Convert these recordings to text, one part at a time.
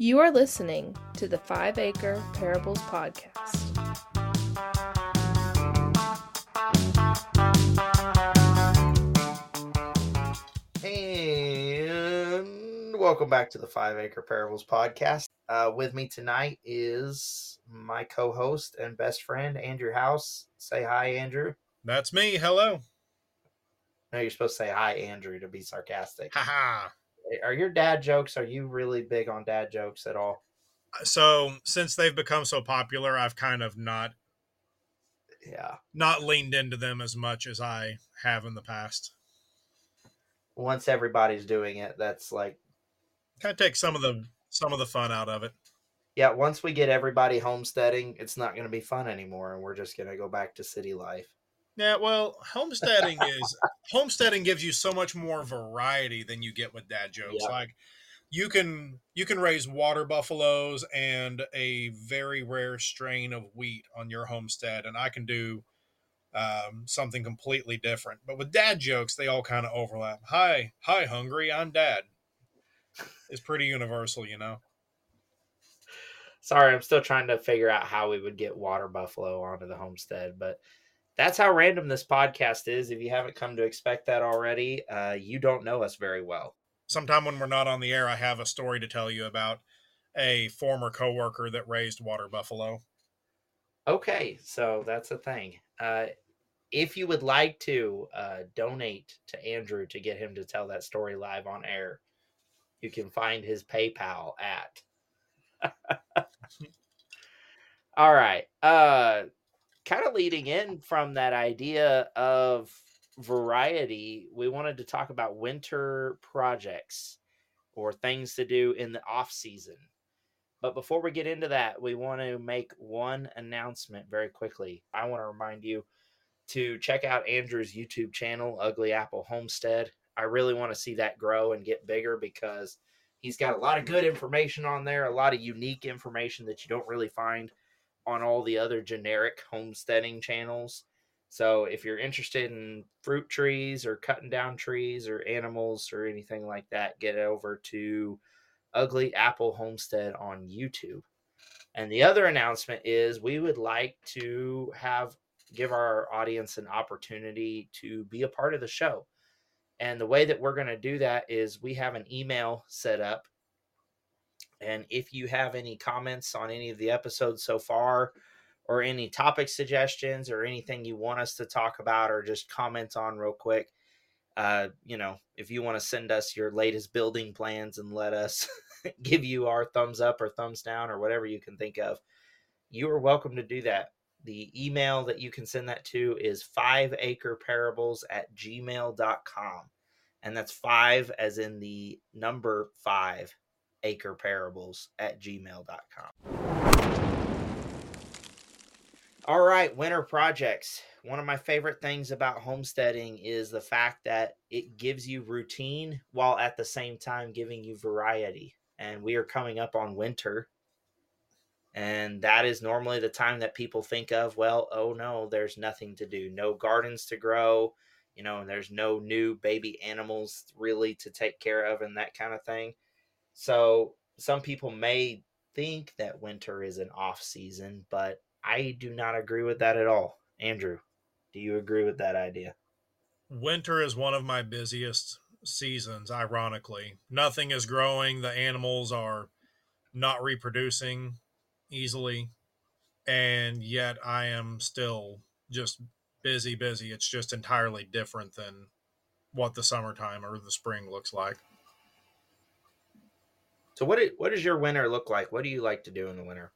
You are listening to the Five Acre Parables Podcast. And welcome back to the Five Acre Parables podcast. Uh, with me tonight is my co host and best friend, Andrew House. Say hi, Andrew. That's me. Hello. No, you're supposed to say hi, Andrew, to be sarcastic. Haha. Are your dad jokes, are you really big on dad jokes at all? Uh, so since they've become so popular, I've kind of not Yeah. not leaned into them as much as I have in the past. Once everybody's doing it, that's like, Kind of take some of the some of the fun out of it. yeah, once we get everybody homesteading, it's not going to be fun anymore. And we're just going to go back to city life. Yeah, well, homesteading is homesteading gives you so much more variety than you get with dad jokes. Yeah. Like you can you can raise water buffaloes and a very rare strain of wheat on your homestead, and I can do um, something completely different. But with dad jokes, they all kind of overlap. Hi, hi, hungry. I'm dad. It's pretty universal, you know. Sorry, I'm still trying to figure out how we would get water buffalo onto the homestead, but that's how random this podcast is. If you haven't come to expect that already, uh, you don't know us very well. Sometime when we're not on the air, I have a story to tell you about a former coworker that raised water buffalo. Okay, so that's a thing. Uh, if you would like to uh, donate to Andrew to get him to tell that story live on air, you can find his PayPal at. All right. Uh, kind of leading in from that idea of variety, we wanted to talk about winter projects or things to do in the off season. But before we get into that, we want to make one announcement very quickly. I want to remind you to check out Andrew's YouTube channel, Ugly Apple Homestead. I really want to see that grow and get bigger because he's got a lot of good information on there, a lot of unique information that you don't really find on all the other generic homesteading channels. So if you're interested in fruit trees or cutting down trees or animals or anything like that, get over to Ugly Apple Homestead on YouTube. And the other announcement is we would like to have give our audience an opportunity to be a part of the show. And the way that we're going to do that is we have an email set up. And if you have any comments on any of the episodes so far, or any topic suggestions, or anything you want us to talk about, or just comment on real quick, uh, you know, if you want to send us your latest building plans and let us give you our thumbs up or thumbs down or whatever you can think of, you are welcome to do that. The email that you can send that to is fiveacreparables acre parables at gmail.com. And that's five as in the number five acre parables at gmail.com. All right, winter projects. One of my favorite things about homesteading is the fact that it gives you routine while at the same time giving you variety. And we are coming up on winter. And that is normally the time that people think of, well, oh no, there's nothing to do. No gardens to grow, you know, and there's no new baby animals really to take care of and that kind of thing. So some people may think that winter is an off season, but I do not agree with that at all. Andrew, do you agree with that idea? Winter is one of my busiest seasons, ironically. Nothing is growing, the animals are not reproducing easily, and yet I am still just busy, busy. It's just entirely different than what the summertime or the spring looks like. So what what does your winter look like? What do you like to do in the winter?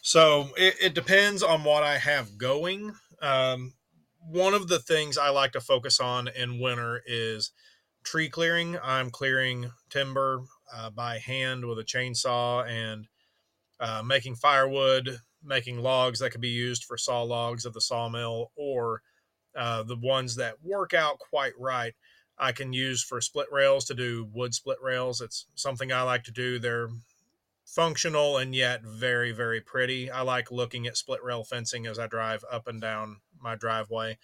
So it, it depends on what I have going. Um, one of the things I like to focus on in winter is tree clearing. I'm clearing timber uh, by hand with a chainsaw and uh, making firewood, making logs that could be used for saw logs of the sawmill, or uh, the ones that work out quite right. I can use for split rails to do wood split rails. It's something I like to do. They're functional and yet very very pretty. I like looking at split rail fencing as I drive up and down my driveway.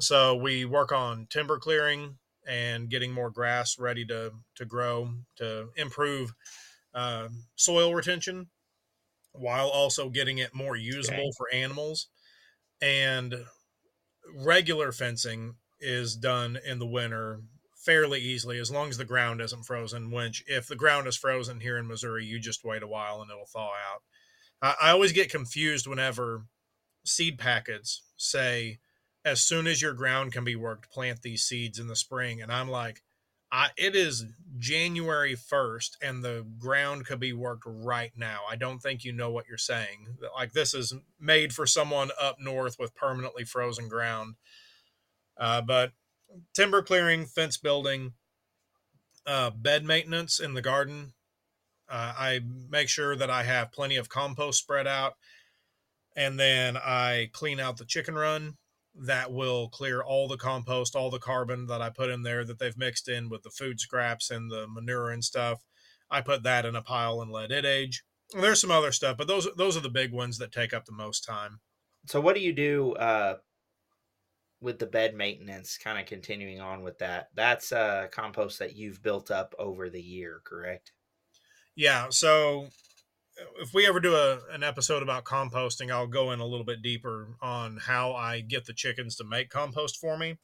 So we work on timber clearing and getting more grass ready to to grow to improve uh, soil retention while also getting it more usable Okay. for animals. And regular fencing is done in the winter fairly easily as long as the ground isn't frozen. Which, if the ground is frozen here in Missouri, you just wait a while and it'll thaw out. I, I always get confused whenever seed packets say, as soon as your ground can be worked, plant these seeds in the spring. And I'm like, I, it is January 1st and the ground could be worked right now. I don't think you know what you're saying. Like, this is made for someone up north with permanently frozen ground. Uh, but timber clearing, fence building, uh, bed maintenance in the garden. Uh, I make sure that I have plenty of compost spread out. And then I clean out the chicken run that will clear all the compost, all the carbon that I put in there that they've mixed in with the food scraps and the manure and stuff. I put that in a pile and let it age. There's some other stuff, but those those are the big ones that take up the most time. So what do you do uh, with the bed maintenance? Kind of continuing on with that. That's uh, compost that you've built up over the year, correct? Yeah, so if we ever do a, an episode about composting, I'll go in a little bit deeper on how I get the chickens to make compost for me.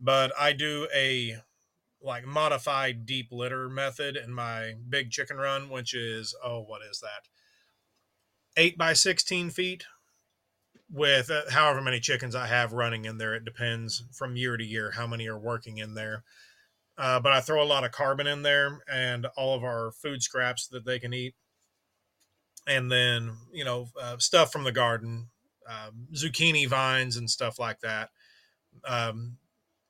But I do a like modified deep litter method in my big chicken run, which is oh, what is that? Eight by sixteen feet with uh, however many chickens I have running in there. It depends from year to year how many are working in there. Uh, but I throw a lot of carbon in there and all of our food scraps that they can eat and then you know uh, stuff from the garden, um, zucchini vines and stuff like that. Um,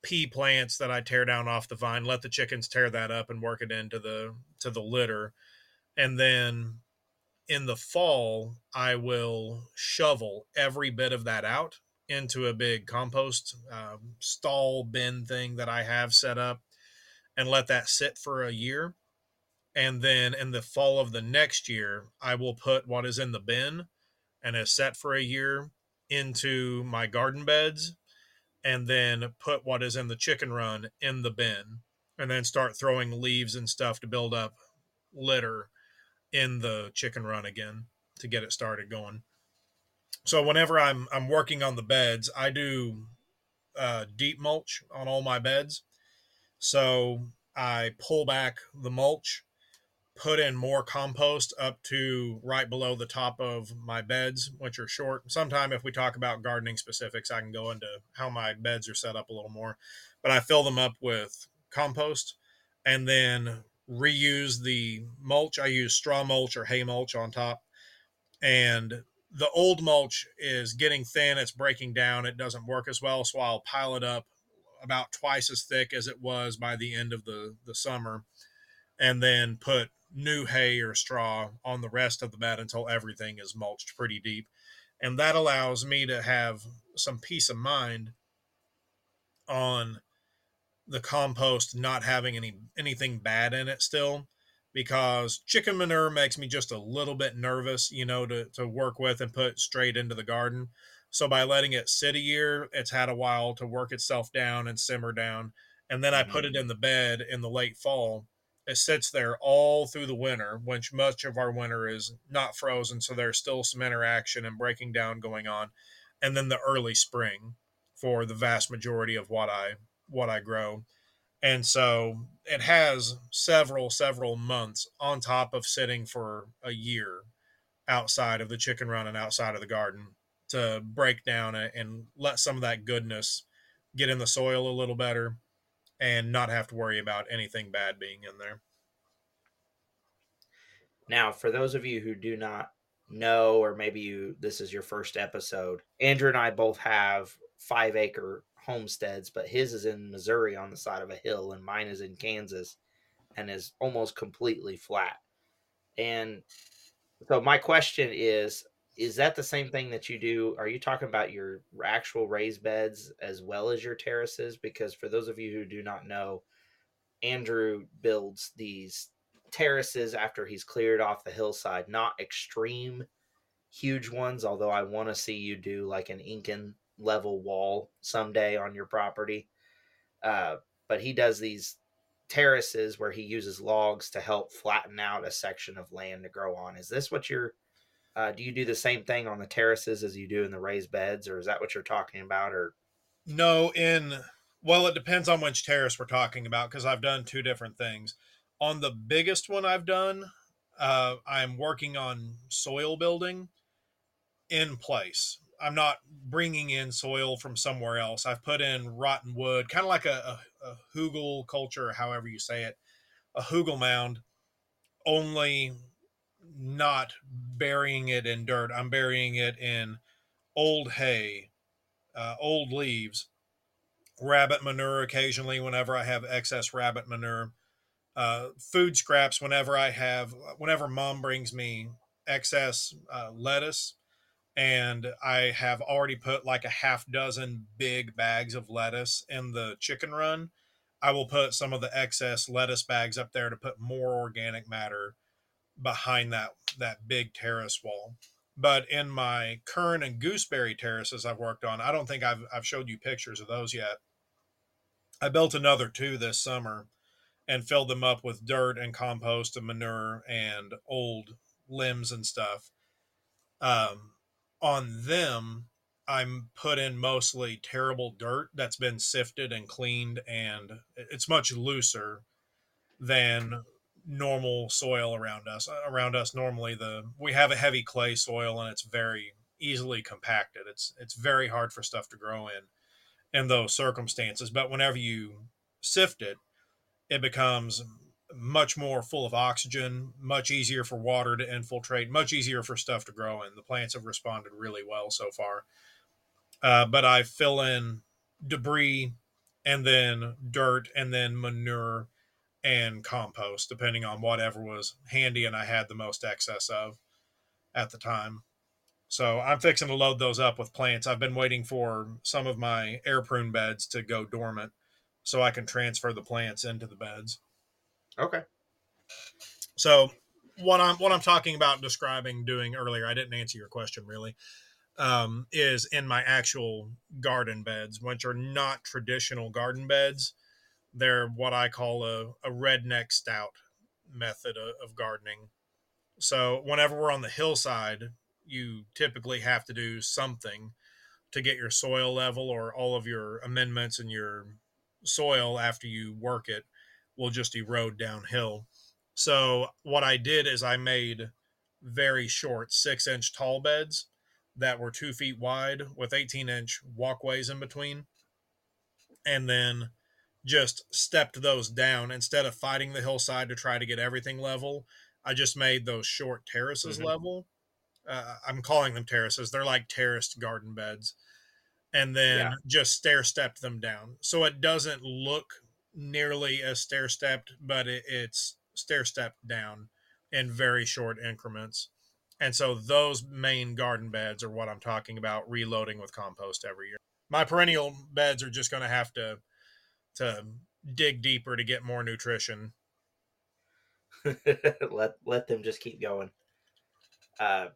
pea plants that I tear down off the vine, let the chickens tear that up and work it into the to the litter, and then in the fall I will shovel every bit of that out into a big compost um, stall bin thing that I have set up, and let that sit for a year. And then in the fall of the next year i will put what is in the bin and is set for a year into my garden beds and then put what is in the chicken run in the bin and then start throwing leaves and stuff to build up litter in the chicken run again to get it started going so whenever i'm i'm working on the beds i do uh, deep mulch on all my beds so i pull back the mulch put in more compost up to right below the top of my beds, which are short. Sometime, if we talk about gardening specifics, I can go into how my beds are set up a little more. But I fill them up with compost and then reuse the mulch. I use straw mulch or hay mulch on top. And the old mulch is getting thin, it's breaking down, it doesn't work as well. So I'll pile it up about twice as thick as it was by the end of the, the summer and then put new hay or straw on the rest of the bed until everything is mulched pretty deep. And that allows me to have some peace of mind on the compost not having any anything bad in it still because chicken manure makes me just a little bit nervous, you know, to, to work with and put straight into the garden. So by letting it sit a year, it's had a while to work itself down and simmer down. And then I put mm-hmm. it in the bed in the late fall it sits there all through the winter, which much of our winter is not frozen, so there's still some interaction and breaking down going on, and then the early spring for the vast majority of what I what I grow. And so it has several several months on top of sitting for a year outside of the chicken run and outside of the garden to break down and let some of that goodness get in the soil a little better and not have to worry about anything bad being in there. Now, for those of you who do not know, or maybe you this is your first episode, Andrew and I both have five acre homesteads, but his is in Missouri on the side of a hill, and mine is in Kansas and is almost completely flat. And so, my question is is that the same thing that you do? Are you talking about your actual raised beds as well as your terraces? Because for those of you who do not know, Andrew builds these terraces after he's cleared off the hillside, not extreme huge ones, although I want to see you do like an Incan level wall someday on your property. Uh, but he does these terraces where he uses logs to help flatten out a section of land to grow on. Is this what you're? Uh, do you do the same thing on the terraces as you do in the raised beds, or is that what you're talking about? Or No, in well, it depends on which terrace we're talking about because I've done two different things. On the biggest one I've done, uh, I'm working on soil building in place. I'm not bringing in soil from somewhere else. I've put in rotten wood, kind of like a, a, a culture, however you say it, a hugel mound, only not burying it in dirt. I'm burying it in old hay, uh, old leaves, rabbit manure occasionally whenever I have excess rabbit manure, uh, food scraps whenever I have, whenever mom brings me excess uh, lettuce and I have already put like a half dozen big bags of lettuce in the chicken run. I will put some of the excess lettuce bags up there to put more organic matter behind that that big terrace wall. But in my currant and gooseberry terraces I've worked on, I don't think I've I've showed you pictures of those yet. I built another two this summer and filled them up with dirt and compost and manure and old limbs and stuff. Um, on them, I'm put in mostly terrible dirt that's been sifted and cleaned, and it's much looser than normal soil around us. Uh, around us, normally the we have a heavy clay soil, and it's very easily compacted. It's it's very hard for stuff to grow in in those circumstances. But whenever you sift it, it becomes much more full of oxygen, much easier for water to infiltrate, much easier for stuff to grow in. The plants have responded really well so far. Uh, but I fill in debris and then dirt and then manure and compost, depending on whatever was handy and I had the most excess of at the time. So I'm fixing to load those up with plants. I've been waiting for some of my air prune beds to go dormant so I can transfer the plants into the beds. Okay, So what I'm what I'm talking about describing doing earlier, I didn't answer your question really, um, is in my actual garden beds, which are not traditional garden beds. They're what I call a, a redneck Stout method of, of gardening. So whenever we're on the hillside, you typically have to do something to get your soil level or all of your amendments in your soil after you work it will just erode downhill. So what I did is I made very short six inch tall beds that were two feet wide with 18 inch walkways in between. And then just stepped those down instead of fighting the hillside to try to get everything level. I just made those short terraces Mhm. level. Uh, I'm calling them terraces. They're like terraced garden beds. And then Yeah. just stair stepped them down. So it doesn't look nearly as stair stepped, but it, it's stair stepped down in very short increments. And so those main garden beds are what I'm talking about reloading with compost every year. My perennial beds are just going to have to to dig deeper to get more nutrition. let let them just keep going. Uh,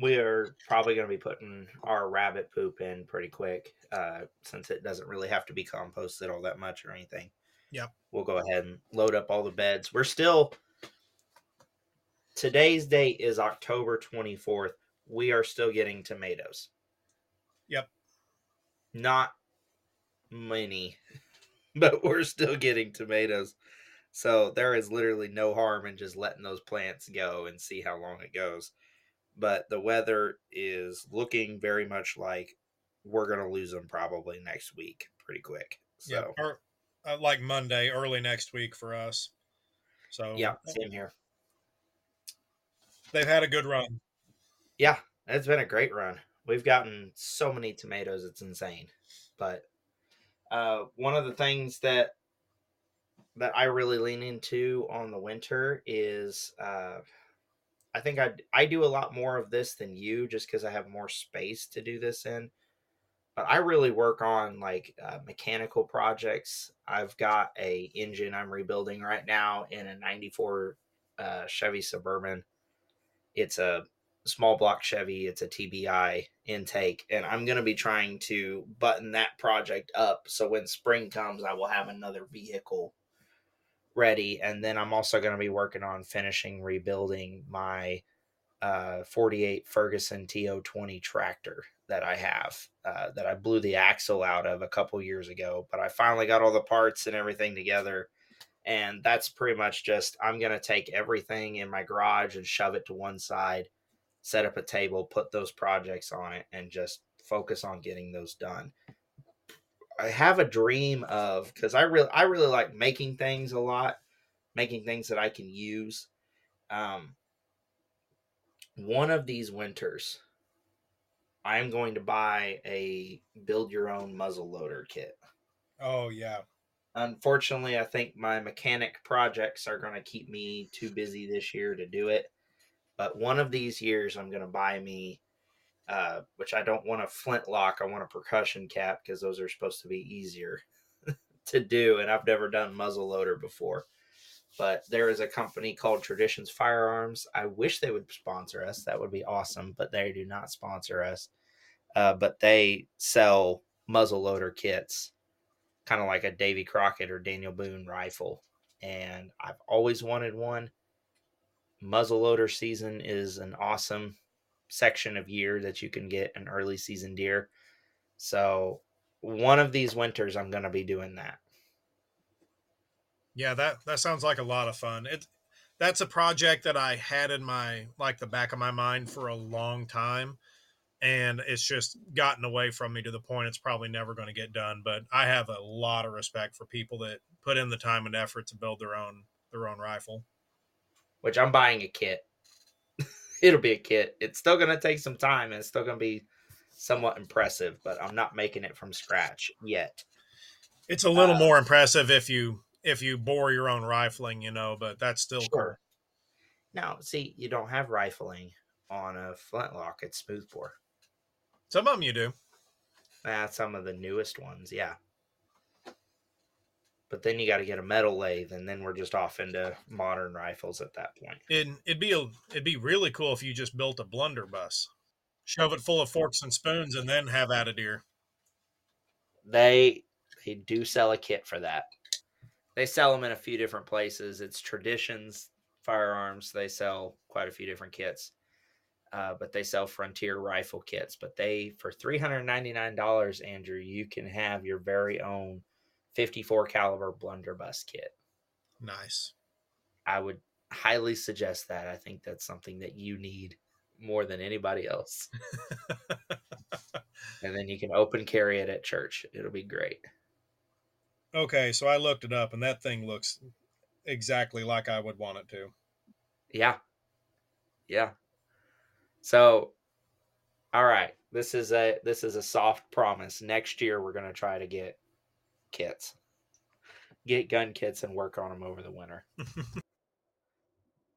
we are probably going to be putting our rabbit poop in pretty quick, uh, since it doesn't really have to be composted all that much or anything. Yep. We'll go ahead and load up all the beds. We're still. Today's date is October twenty fourth. We are still getting tomatoes. Yep. Not many, but we're still getting tomatoes. So there is literally no harm in just letting those plants go and see how long it goes. But the weather is looking very much like we're going to lose them probably next week pretty quick. So, Yeah, or uh, like Monday, early next week for us. So yeah, same here. they've had a good run. Yeah, it's been a great run. We've gotten so many tomatoes, it's insane. But uh, one of the things that that I really lean into on the winter is uh, I think I I do a lot more of this than you just because I have more space to do this in. But I really work on like uh, mechanical projects. I've got a engine I'm rebuilding right now in a '94 uh, Chevy Suburban. It's a small block Chevy. It's a TBI intake, and I'm going to be trying to button that project up so when spring comes, I will have another vehicle ready, and then I'm also going to be working on finishing rebuilding my uh, 48 Ferguson TO20 tractor that I have uh, that I blew the axle out of a couple years ago, but I finally got all the parts and everything together. And that's pretty much just I'm going to take everything in my garage and shove it to one side, set up a table, put those projects on it, and just focus on getting those done. I have a dream of because I really I really like making things a lot, making things that I can use. Um, one of these winters, I'm going to buy a build your own muzzle loader kit. Oh yeah. Unfortunately, I think my mechanic projects are going to keep me too busy this year to do it. But one of these years, I'm going to buy me, uh, which I don't want a flintlock. I want a percussion cap because those are supposed to be easier to do. And I've never done muzzle loader before but there is a company called Traditions Firearms. I wish they would sponsor us. That would be awesome, but they do not sponsor us. Uh, but they sell muzzle loader kits, kind of like a Davy Crockett or Daniel Boone rifle. And I've always wanted one. Muzzle loader season is an awesome section of year that you can get an early season deer. So one of these winters, I'm going to be doing that. Yeah, that that sounds like a lot of fun. It that's a project that I had in my like the back of my mind for a long time and it's just gotten away from me to the point it's probably never going to get done, but I have a lot of respect for people that put in the time and effort to build their own their own rifle. Which I'm buying a kit. It'll be a kit. It's still going to take some time and it's still going to be somewhat impressive, but I'm not making it from scratch yet. It's a little uh, more impressive if you if you bore your own rifling, you know, but that's still sure. cool. Now, see, you don't have rifling on a flintlock. It's smooth bore. Some of them you do. That's some of the newest ones, yeah. But then you got to get a metal lathe, and then we're just off into modern rifles at that point. It, it'd be a, it'd be really cool if you just built a blunderbuss, shove it full of forks and spoons, and then have at a deer. They they do sell a kit for that. They sell them in a few different places. It's Traditions Firearms. They sell quite a few different kits. Uh, but they sell frontier rifle kits. But they, for $399, Andrew, you can have your very own 54 caliber blunderbuss kit. Nice. I would highly suggest that. I think that's something that you need more than anybody else. and then you can open carry it at church. It'll be great. Okay, so I looked it up and that thing looks exactly like I would want it to. Yeah. Yeah. So all right, this is a this is a soft promise. Next year we're going to try to get kits. Get gun kits and work on them over the winter.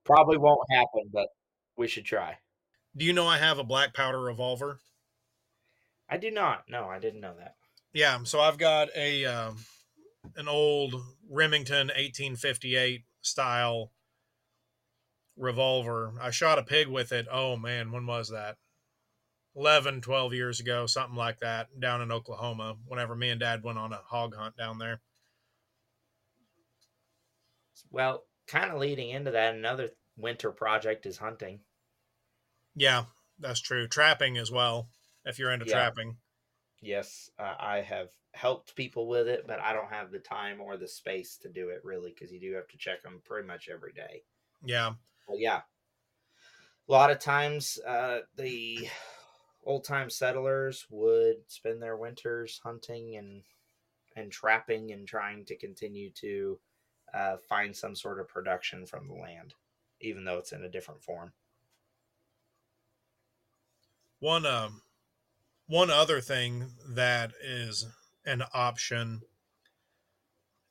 Probably won't happen, but we should try. Do you know I have a black powder revolver? I do not. No, I didn't know that. Yeah, so I've got a um, an old Remington 1858 style revolver. I shot a pig with it. Oh man, when was that? 11, 12 years ago, something like that, down in Oklahoma, whenever me and dad went on a hog hunt down there. Well, kind of leading into that, another winter project is hunting. Yeah, that's true. Trapping as well, if you're into yeah. trapping. Yes, uh, I have helped people with it, but I don't have the time or the space to do it really because you do have to check them pretty much every day. Yeah. Well, yeah. A lot of times, uh, the old time settlers would spend their winters hunting and and trapping and trying to continue to uh, find some sort of production from the land, even though it's in a different form. One um, one other thing that is an option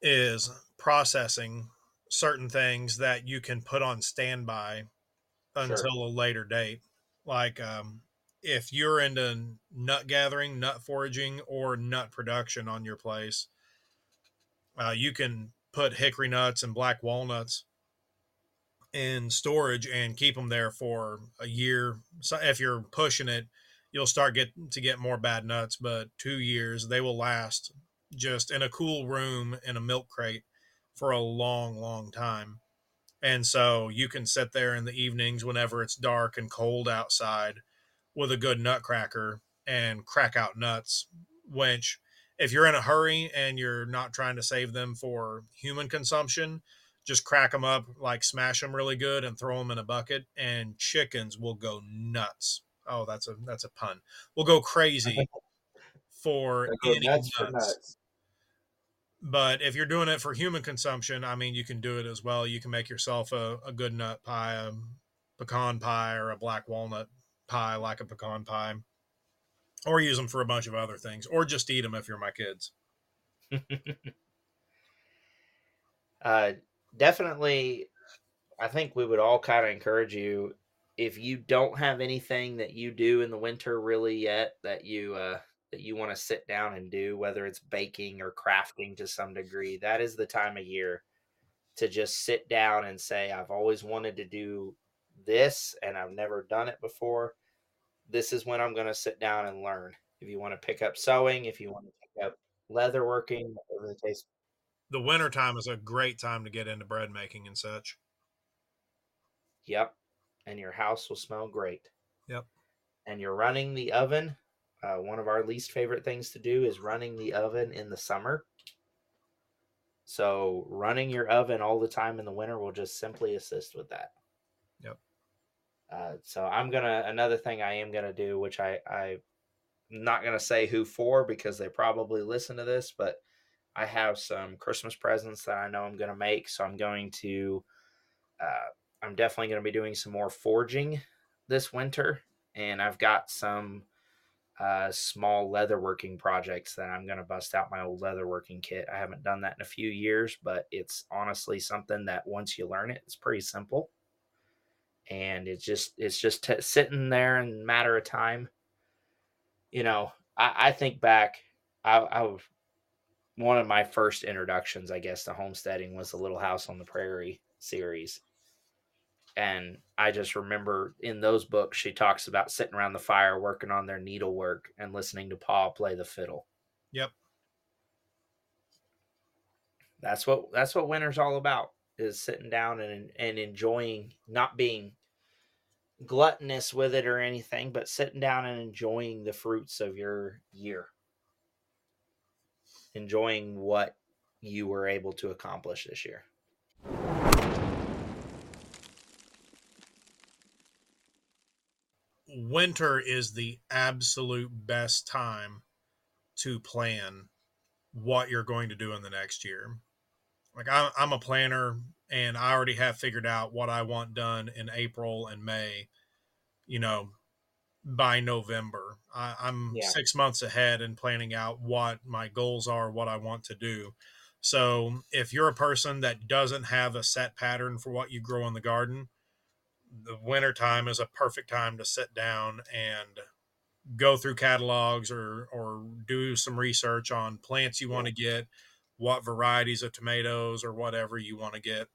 is processing certain things that you can put on standby until sure. a later date. Like um, if you're into nut gathering, nut foraging, or nut production on your place, uh, you can put hickory nuts and black walnuts in storage and keep them there for a year. So if you're pushing it, you'll start get to get more bad nuts, but two years they will last just in a cool room in a milk crate. for a long, long time. And so you can sit there in the evenings whenever it's dark and cold outside with a good nutcracker and crack out nuts, which if you're in a hurry and you're not trying to save them for human consumption, just crack them up, like smash them really good and throw them in a bucket and chickens will go nuts. Oh, that's a that's a pun. We'll go crazy for any nuts for nuts. But if you're doing it for human consumption, I mean, you can do it as well. You can make yourself a, a good nut pie, a pecan pie, or a black walnut pie, like a pecan pie, or use them for a bunch of other things, or just eat them if you're my kids. uh, definitely, I think we would all kind of encourage you if you don't have anything that you do in the winter really yet that you uh, that you want to sit down and do, whether it's baking or crafting to some degree. That is the time of year to just sit down and say, "I've always wanted to do this, and I've never done it before." This is when I'm going to sit down and learn. If you want to pick up sewing, if you want to pick up leather working, whatever the case The winter time is a great time to get into bread making and such. Yep. And your house will smell great. Yep. And you're running the oven. Uh, one of our least favorite things to do is running the oven in the summer. So running your oven all the time in the winter will just simply assist with that. Yep. Uh, so I'm gonna another thing I am gonna do, which I I'm not gonna say who for because they probably listen to this, but I have some Christmas presents that I know I'm gonna make. So I'm going to uh, I'm definitely going to be doing some more forging this winter, and I've got some uh, small leatherworking projects that I'm going to bust out my old leatherworking kit. I haven't done that in a few years, but it's honestly something that once you learn it, it's pretty simple, and it's just it's just t- sitting there in matter of time. You know, I, I think back, I, I was one of my first introductions, I guess, to homesteading was the Little House on the Prairie series and I just remember in those books she talks about sitting around the fire working on their needlework and listening to Pa play the fiddle. Yep. That's what that's what winter's all about is sitting down and and enjoying not being gluttonous with it or anything, but sitting down and enjoying the fruits of your year. Enjoying what you were able to accomplish this year. Winter is the absolute best time to plan what you're going to do in the next year. Like I'm, I'm a planner and I already have figured out what I want done in April and May, you know, by November. I, I'm Yeah. six months ahead and planning out what my goals are, what I want to do. So if you're a person that doesn't have a set pattern for what you grow in the garden, the winter time is a perfect time to sit down and go through catalogs or or do some research on plants you want to get what varieties of tomatoes or whatever you want to get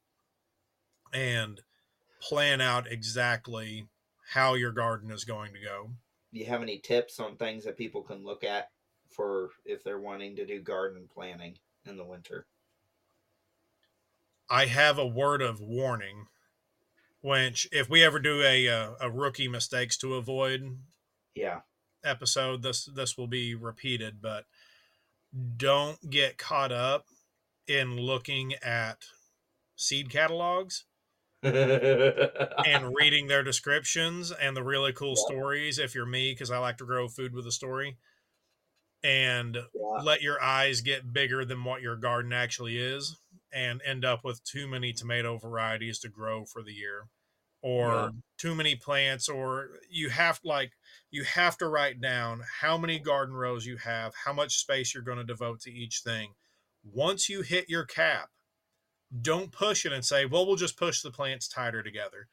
and plan out exactly how your garden is going to go. Do you have any tips on things that people can look at for if they're wanting to do garden planning in the winter? i have a word of warning which if we ever do a a, a rookie mistakes to avoid Yeah. episode this this will be repeated but don't get caught up in looking at seed catalogs and reading their descriptions and the really cool Yeah. stories if you're me because i like to grow food with a story and Yeah. let your eyes get bigger than what your garden actually is and end up with too many tomato varieties to grow for the year or Yeah. too many plants or you have like you have to write down how many garden rows you have how much space you're going to devote to each thing once you hit your cap don't push it and say well we'll just push the plants tighter together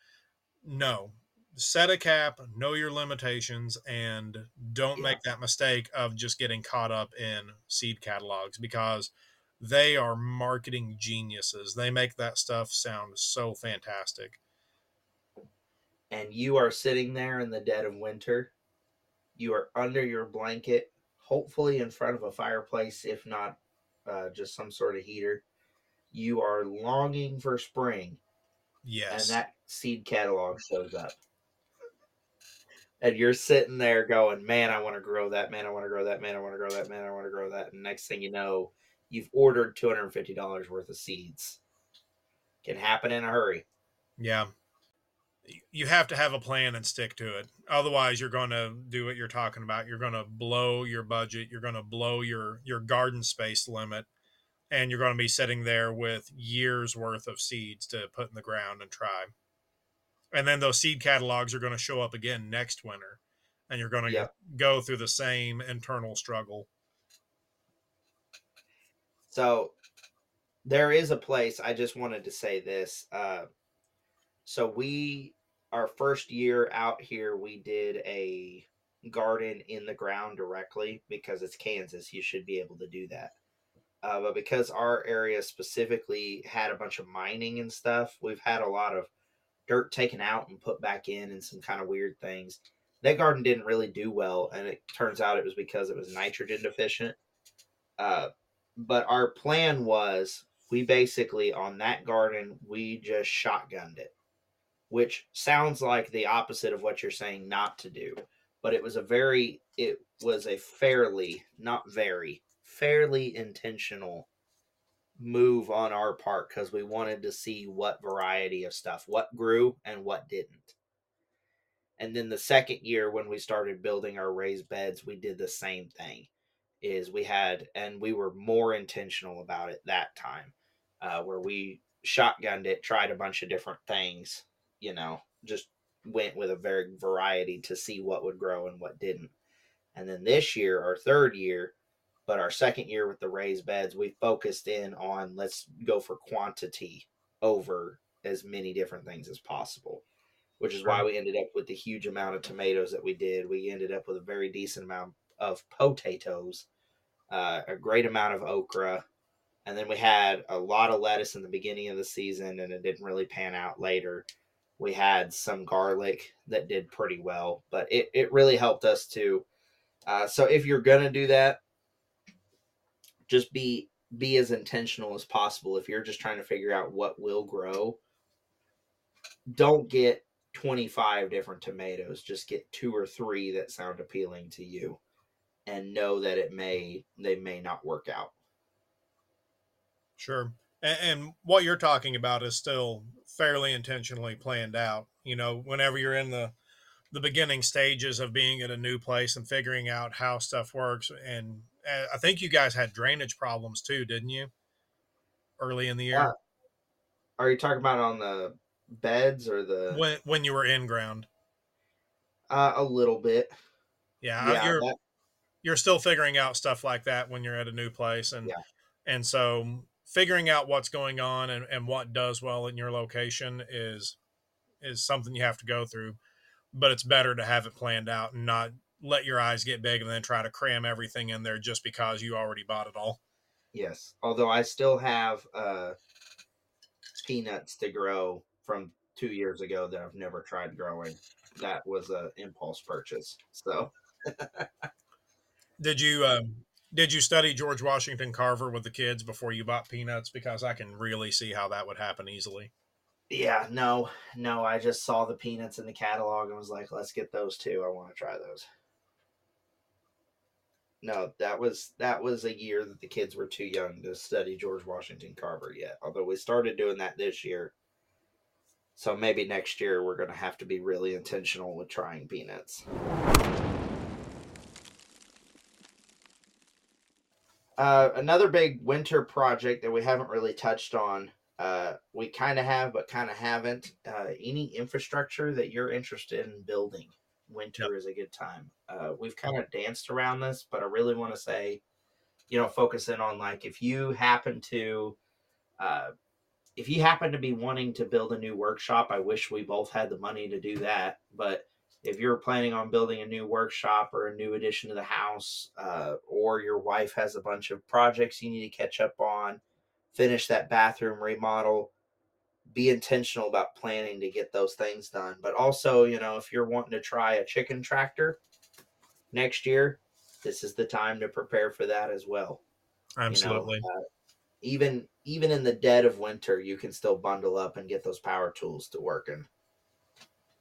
no set a cap know your limitations and don't Yeah. make that mistake of just getting caught up in seed catalogs because they are marketing geniuses they make that stuff sound so fantastic and you are sitting there in the dead of winter. You are under your blanket, hopefully in front of a fireplace, if not uh, just some sort of heater. you are longing for spring, Yes. and that seed catalog shows up. And you're sitting there going, Man, I want to grow that, man, I want to grow that, man, I want to grow that, man, I want to grow that. And next thing you know, you've ordered $250 worth of seeds. Can happen in a hurry. Yeah. You have to have a plan and stick to it. Otherwise, you're going to do what you're talking about. You're going to blow your budget. You're going to blow your your garden space limit, and you're going to be sitting there with years worth of seeds to put in the ground and try. And then those seed catalogs are going to show up again next winter, and you're going to Yep. go through the same internal struggle. So there is a place. I just wanted to say this. Uh, so we, our first year out here, we did a garden in the ground directly because it's Kansas. You should be able to do that. Uh, but because our area specifically had a bunch of mining and stuff, we've had a lot of dirt taken out and put back in and some kind of weird things. That garden didn't really do well, and it turns out it was because it was nitrogen deficient. Uh, but our plan was we basically on that garden we just shotgunned it which sounds like the opposite of what you're saying not to do but it was a very it was a fairly not very fairly intentional move on our part because we wanted to see what variety of stuff what grew and what didn't. And then the second year when we started building our raised beds we did the same thing is we had and we were more intentional about it that time uh, where we shotgunned it tried a bunch of different things you know just went with a very variety to see what would grow and what didn't. And then this year our third year but our second year with the raised beds we focused in on let's go for quantity over as many different things as possible which is why we ended up with the huge amount of tomatoes that we did. We ended up with a very decent amount of potatoes, uh, a great amount of okra, and then we had a lot of lettuce in the beginning of the season, and it didn't really pan out later. We had some garlic that did pretty well, but it, it really helped us too. Uh, so if you're gonna do that, just be be as intentional as possible. If you're just trying to figure out what will grow, don't get 25 different tomatoes. Just get two or three that sound appealing to you and know that it may they may not work out. Sure. And, and what you're talking about is still fairly intentionally planned out. You know, whenever you're in the the beginning stages of being at a new place and figuring out how stuff works, and uh, I think you guys had drainage problems too, didn't you? Early in the year Yeah. Are you talking about on the beds or the when when you were in ground. uh, a little bit? Yeah, Yeah, you're that- you're still figuring out stuff like that when you're at a new place and Yeah. and so figuring out what's going on and, and what does well in your location is is something you have to go through but it's better to have it planned out and not let your eyes get big and then try to cram everything in there just because you already bought it all yes. Although I still have uh, peanuts to grow from two years ago that I've never tried growing. That was a impulse purchase. So did you um, did you study george washington carver with the kids before you bought peanuts because i can really see how that would happen easily yeah, no, no. I just saw the peanuts in the catalog and was like, let's get those too. I want to try those. No, that was that was a year that the kids were too young to study George Washington Carver yet. Although we started doing that this year. So maybe next year we're going to have to be really intentional with trying peanuts. Uh, another big winter project that we haven't really touched on uh, we kind of have, but kind of haven't. Uh, any infrastructure that you're interested in building, winter is a good time. Uh, we've kind of danced around this, but I really want to say, you know, focus in on like if you happen to, uh, if you happen to be wanting to build a new workshop, I wish we both had the money to do that. But if you're planning on building a new workshop or a new addition to the house, uh, or your wife has a bunch of projects you need to catch up on, finish that bathroom remodel be intentional about planning to get those things done. But also you know if you're wanting to try a chicken tractor next year this is the time to prepare for that as well. You know, absolutely. uh, even even in the dead of winter, you can still bundle up and get those power tools to working.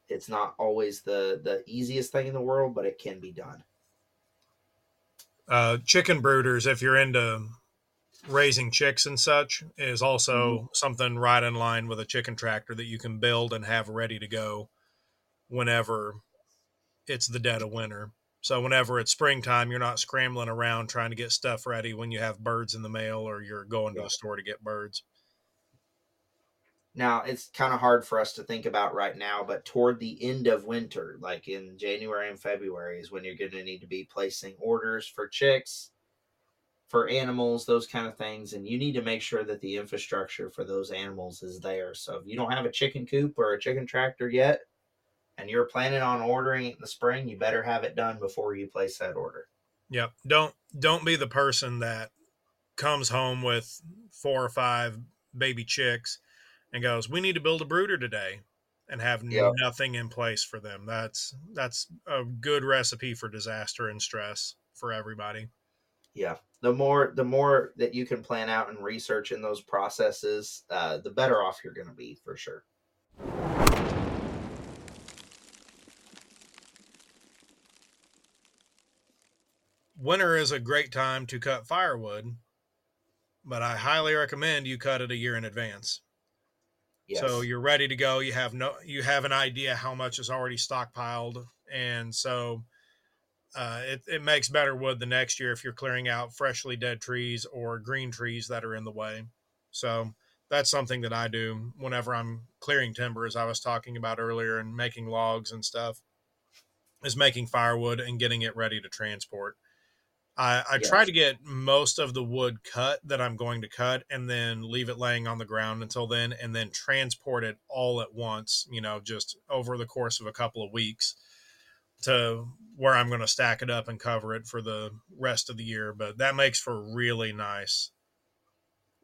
It's not always the the easiest thing in the world, but it can be done. Uh, chicken brooders, if you're into raising chicks and such, is also Mm-hmm. something right in line with a chicken tractor that you can build and have ready to go whenever it's the dead of winter. So whenever it's springtime, you're not scrambling around trying to get stuff ready when you have birds in the mail or you're going to the store to get birds. Now it's kind of hard for us to think about right now, but toward the end of winter, like in January and February, is when you're going to need to be placing orders for chicks, for animals, those kind of things, and you need to make sure that the infrastructure for those animals is there. So if you don't have a chicken coop or a chicken tractor yet, and you're planning on ordering it in the spring, you better have it done before you place that order. Yep. Don't don't be the person that comes home with four or five baby chicks and goes, "We need to build a brooder today," and have Yep. nothing in place for them. That's that's a good recipe for disaster and stress for everybody. Yeah, the more the more that you can plan out and research in those processes, uh, the better off you're going to be for sure. Winter is a great time to cut firewood, but I highly recommend you cut it a year in advance. Yes. So you're ready to go. You have no, you have an idea how much is already stockpiled, and so uh, it it makes better wood the next year if you're clearing out freshly dead trees or green trees that are in the way. So that's something that I do whenever I'm clearing timber, as I was talking about earlier, and making logs and stuff, is making firewood and getting it ready to transport. I, I try to get most of the wood cut that I'm going to cut and then leave it laying on the ground until then and then transport it all at once, you know, just over the course of a couple of weeks to where I'm going to stack it up and cover it for the rest of the year. But that makes for really nice,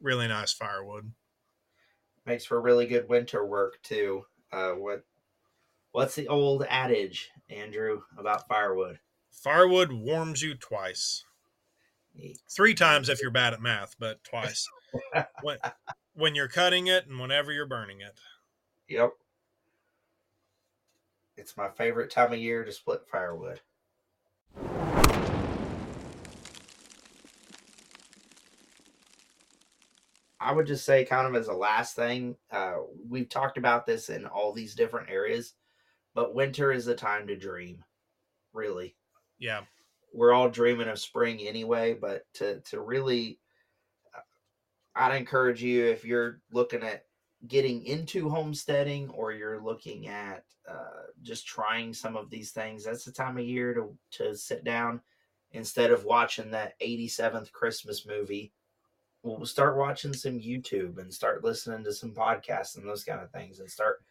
really nice firewood. makes for really good winter work too. Uh, what what's the old adage, Andrew, about firewood? Firewood warms you twice. Three times if you're bad at math, but twice. when, when you're cutting it and whenever you're burning it. Yep. It's my favorite time of year to split firewood. I would just say, kind of as a last thing, uh, we've talked about this in all these different areas, but winter is the time to dream. Really, Yeah. we're all dreaming of spring anyway, but to to really, uh, I'd encourage you if you're looking at getting into homesteading or you're looking at uh, just trying some of these things, that's the time of year to to sit down instead of watching that 87th Christmas movie. We'll start watching some YouTube and start listening to some podcasts and those kind of things and start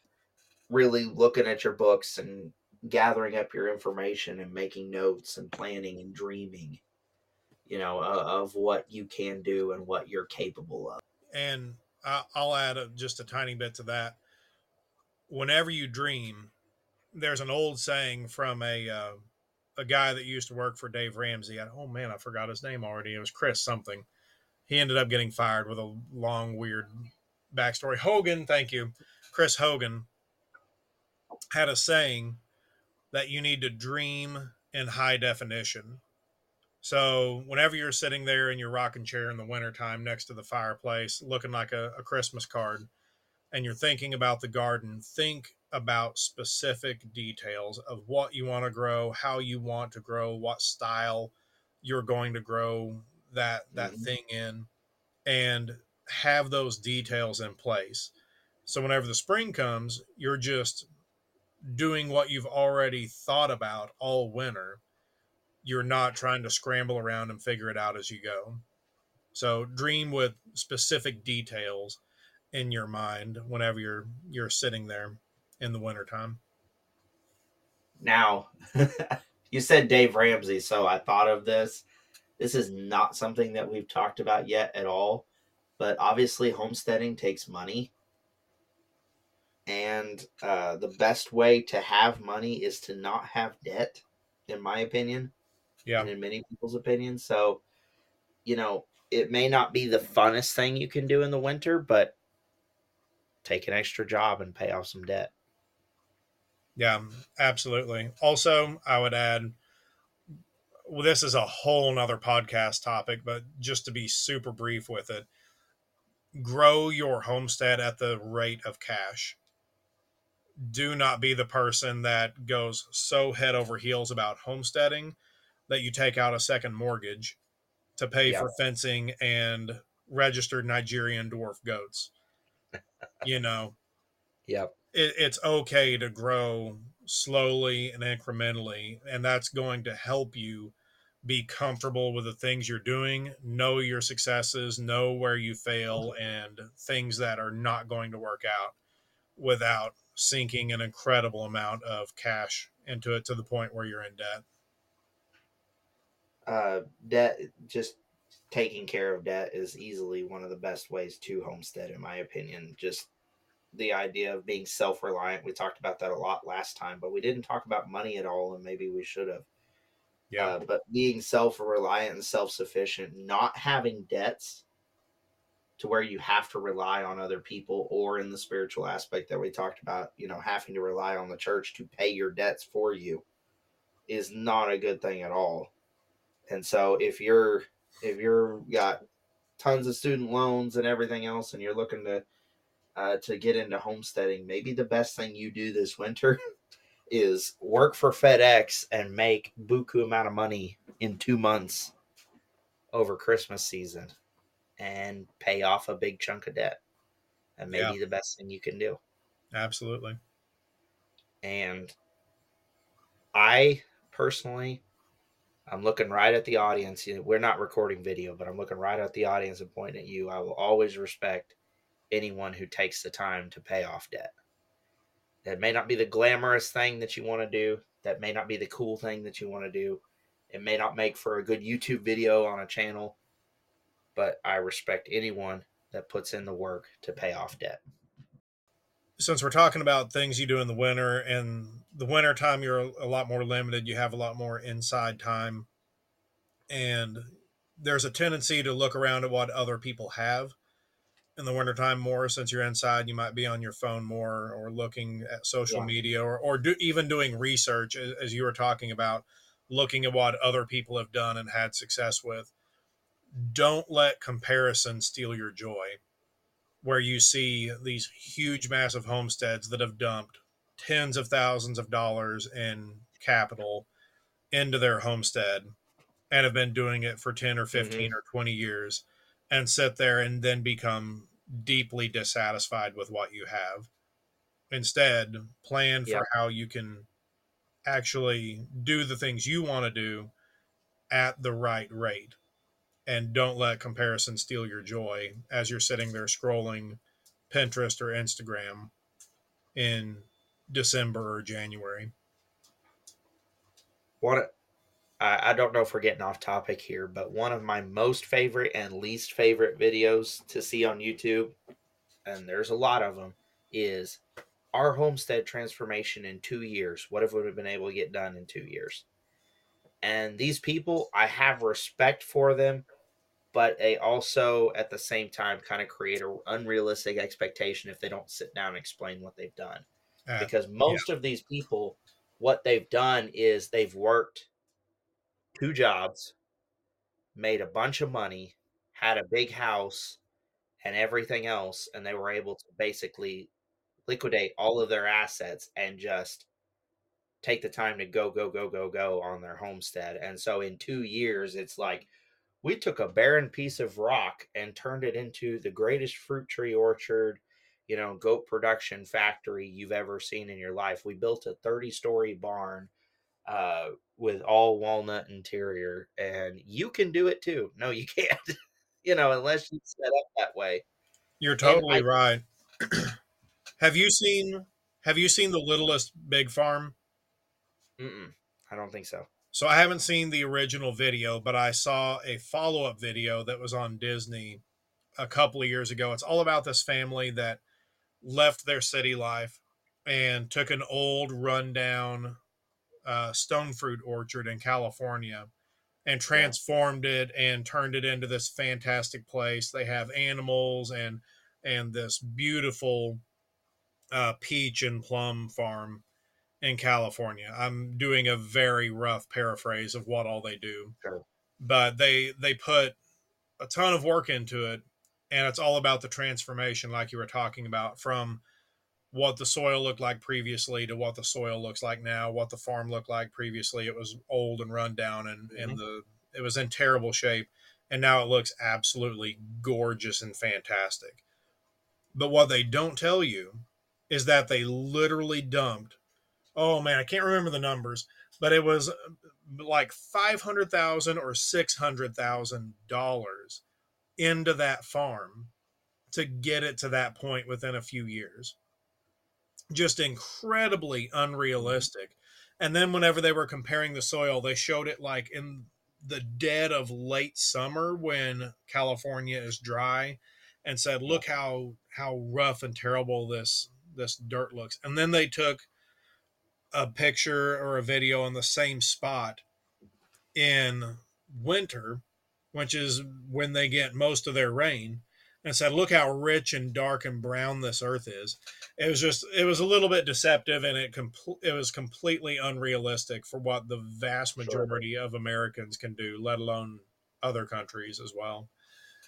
really looking at your books and gathering up your information and making notes and planning and dreaming you know uh, of what you can do and what you're capable of And I'll add just a tiny bit to that. Whenever you dream, there's an old saying from a uh, a guy that used to work for Dave Ramsey. I, oh man, I forgot his name already. It was Chris something. He ended up getting fired with a long, weird backstory. Hogan, thank you, Chris Hogan, had a saying that you need to dream in high definition. So whenever you're sitting there in your rocking chair in the wintertime next to the fireplace, looking like a, a Christmas card, and you're thinking about the garden, think about specific details of what you want to grow, how you want to grow, what style you're going to grow that that Mhm. thing in, and have those details in place. So whenever the spring comes, you're just doing what you've already thought about all winter you're not trying to scramble around and figure it out as you go. So dream with specific details in your mind whenever you're you're sitting there in the wintertime. now you said dave ramsey so i thought of this this is not something that we've talked about yet at all but obviously homesteading takes money and uh, the best way to have money is to not have debt in my opinion Yeah. in many people's opinions. So, you know, it may not be the funnest thing you can do in the winter, but take an extra job and pay off some debt. Yeah, absolutely. Also, I would add well, this is a whole nother podcast topic, but just to be super brief with it, grow your homestead at the rate of cash. Do not be the person that goes so head over heels about homesteading that you take out a second mortgage to pay for fencing and registered Nigerian dwarf goats. you know, yep. It, it's okay to grow slowly and incrementally, and that's going to help you be comfortable with the things you're doing, know your successes, know where you fail, and things that are not going to work out without sinking an incredible amount of cash into it to the point where you're in debt. Uh, debt, just taking care of debt is easily one of the best ways to homestead, in my opinion. Just the idea of being self reliant. We talked about that a lot last time, but we didn't talk about money at all, and maybe we should have. Yeah. Uh, but being self reliant and self sufficient, not having debts to where you have to rely on other people or in the spiritual aspect that we talked about, you know, having to rely on the church to pay your debts for you is not a good thing at all. And so if you're if you're got tons of student loans and everything else and you're looking to uh, to get into homesteading, maybe the best thing you do this winter is work for FedEx and make buku amount of money in two months over Christmas season and pay off a big chunk of debt. That maybe yeah. the best thing you can do. Absolutely. And I personally, I'm looking right at the audience. We're not recording video, but I'm looking right at the audience and pointing at you. I will always respect anyone who takes the time to pay off debt. That may not be the glamorous thing that you want to do. That may not be the cool thing that you want to do. It may not make for a good YouTube video on a channel, but I respect anyone that puts in the work to pay off debt. Since we're talking about things you do in the winter and the winter time, you're a lot more limited. You have a lot more inside time. And there's a tendency to look around at what other people have in the wintertime more since you're inside you might be on your phone more or looking at social yeah. media or, or do, even doing research as, as you were talking about looking at what other people have done and had success with don't let comparison steal your joy where you see these huge massive homesteads that have dumped tens of thousands of dollars in capital into their homestead and have been doing it for 10 or 15 mm-hmm. or 20 years and sit there and then become deeply dissatisfied with what you have. Instead, plan for how you can actually do the things you want to do at the right rate. And don't let comparison steal your joy as you're sitting there scrolling Pinterest or Instagram in December or January. What I, I don't know if we're getting off topic here, but one of my most favorite and least favorite videos to see on YouTube, and there's a lot of them, is our homestead transformation in two years. What if we would have been able to get done in two years? And these people, I have respect for them, but they also, at the same time, kind of create an unrealistic expectation if they don't sit down and explain what they've done. Uh, because most yeah. of these people, what they've done is they've worked two jobs, made a bunch of money, had a big house, and everything else, and they were able to basically liquidate all of their assets and just take the time to go, go, go, go, go on their homestead. And so in two years, it's like we took a barren piece of rock and turned it into the greatest fruit tree orchard, you know, goat production factory you've ever seen in your life. We built a 30 story barn uh, with all walnut interior, and you can do it too. No, you can't. you know, unless you set up that way. You're totally I, right. have you seen Have you seen the Littlest Big Farm? I don't think so. So I haven't seen the original video, but I saw a follow up video that was on Disney a couple of years ago. It's all about this family that left their city life and took an old rundown uh, stone fruit orchard in California and transformed yeah. it and turned it into this fantastic place. They have animals and and this beautiful uh, peach and plum farm in California. I'm doing a very rough paraphrase of what all they do, sure. but they they put a ton of work into it, and it's all about the transformation, like you were talking about, from what the soil looked like previously to what the soil looks like now, what the farm looked like previously. It was old and run down and, mm-hmm. and the it was in terrible shape. And now it looks absolutely gorgeous and fantastic. But what they don't tell you is that they literally dumped, oh man, I can't remember the numbers, but it was uh, like five hundred thousand or six hundred thousand dollars into that farm to get it to that point within a few years just incredibly unrealistic. And then whenever they were comparing the soil, they showed it like in the dead of late summer when California is dry and said, "Look how how rough and terrible this this dirt looks." And then they took a picture or a video on the same spot in winter, which is when they get most of their rain, and said, "Look how rich and dark and brown this earth is." It was just it was a little bit deceptive, and it com- it was completely unrealistic for what the vast majority sure. of Americans can do, let alone other countries as well.